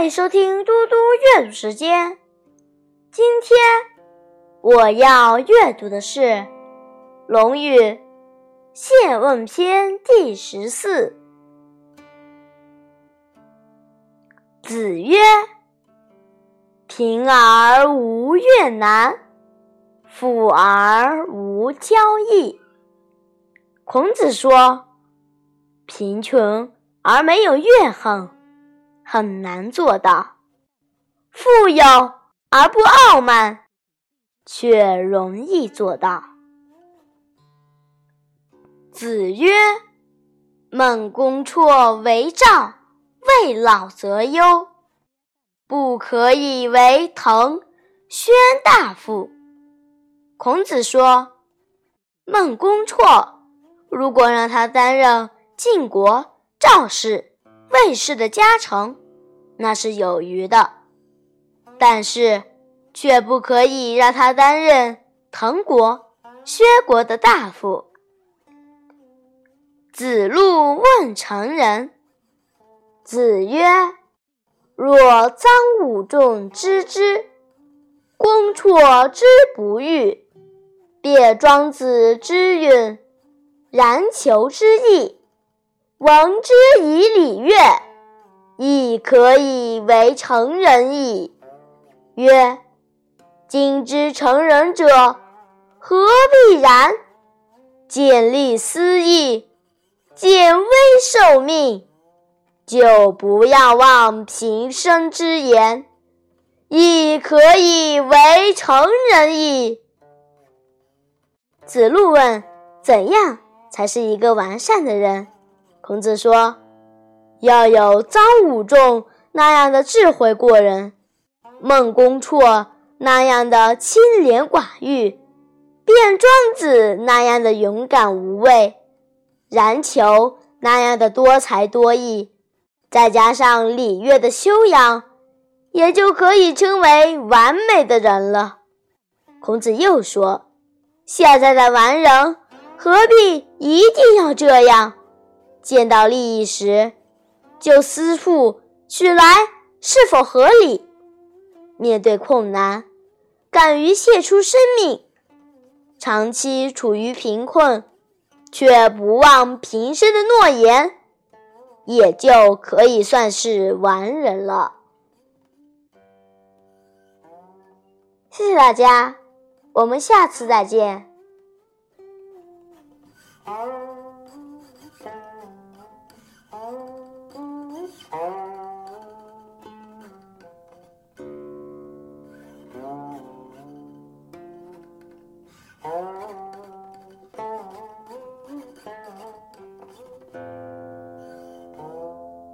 欢迎收听嘟嘟阅读时间。今天我要阅读的是《论语·谢问篇》第十四。子曰：“贫而无怨难，富而无骄易。”孔子说：“贫穷而没有怨恨。”很难做到，富有而不傲慢，却容易做到。子曰：“孟公绰为赵，未老则忧，不可以为滕、宣大夫。”孔子说：“孟公绰，如果让他担任晋国、赵氏、魏氏的家臣。”那是有余的，但是却不可以让他担任滕国、薛国的大夫。子路问成人，子曰：“若臧武仲知之，公绰之不欲，别庄子之允，然求之意，闻之以礼乐。”亦可以为成人矣。曰：今之成人者，何必然？见利思义，见危受命，就不要忘平生之言，亦可以为成人矣。子路问：怎样才是一个完善的人？孔子说。要有臧武仲那样的智慧过人，孟公绰那样的清廉寡欲，卞庄子那样的勇敢无畏，冉求那样的多才多艺，再加上礼乐的修养，也就可以称为完美的人了。孔子又说：“现在的完人何必一定要这样？见到利益时。”就思妇取来是否合理？面对困难，敢于献出生命；长期处于贫困，却不忘平生的诺言，也就可以算是完人了。谢谢大家，我们下次再见。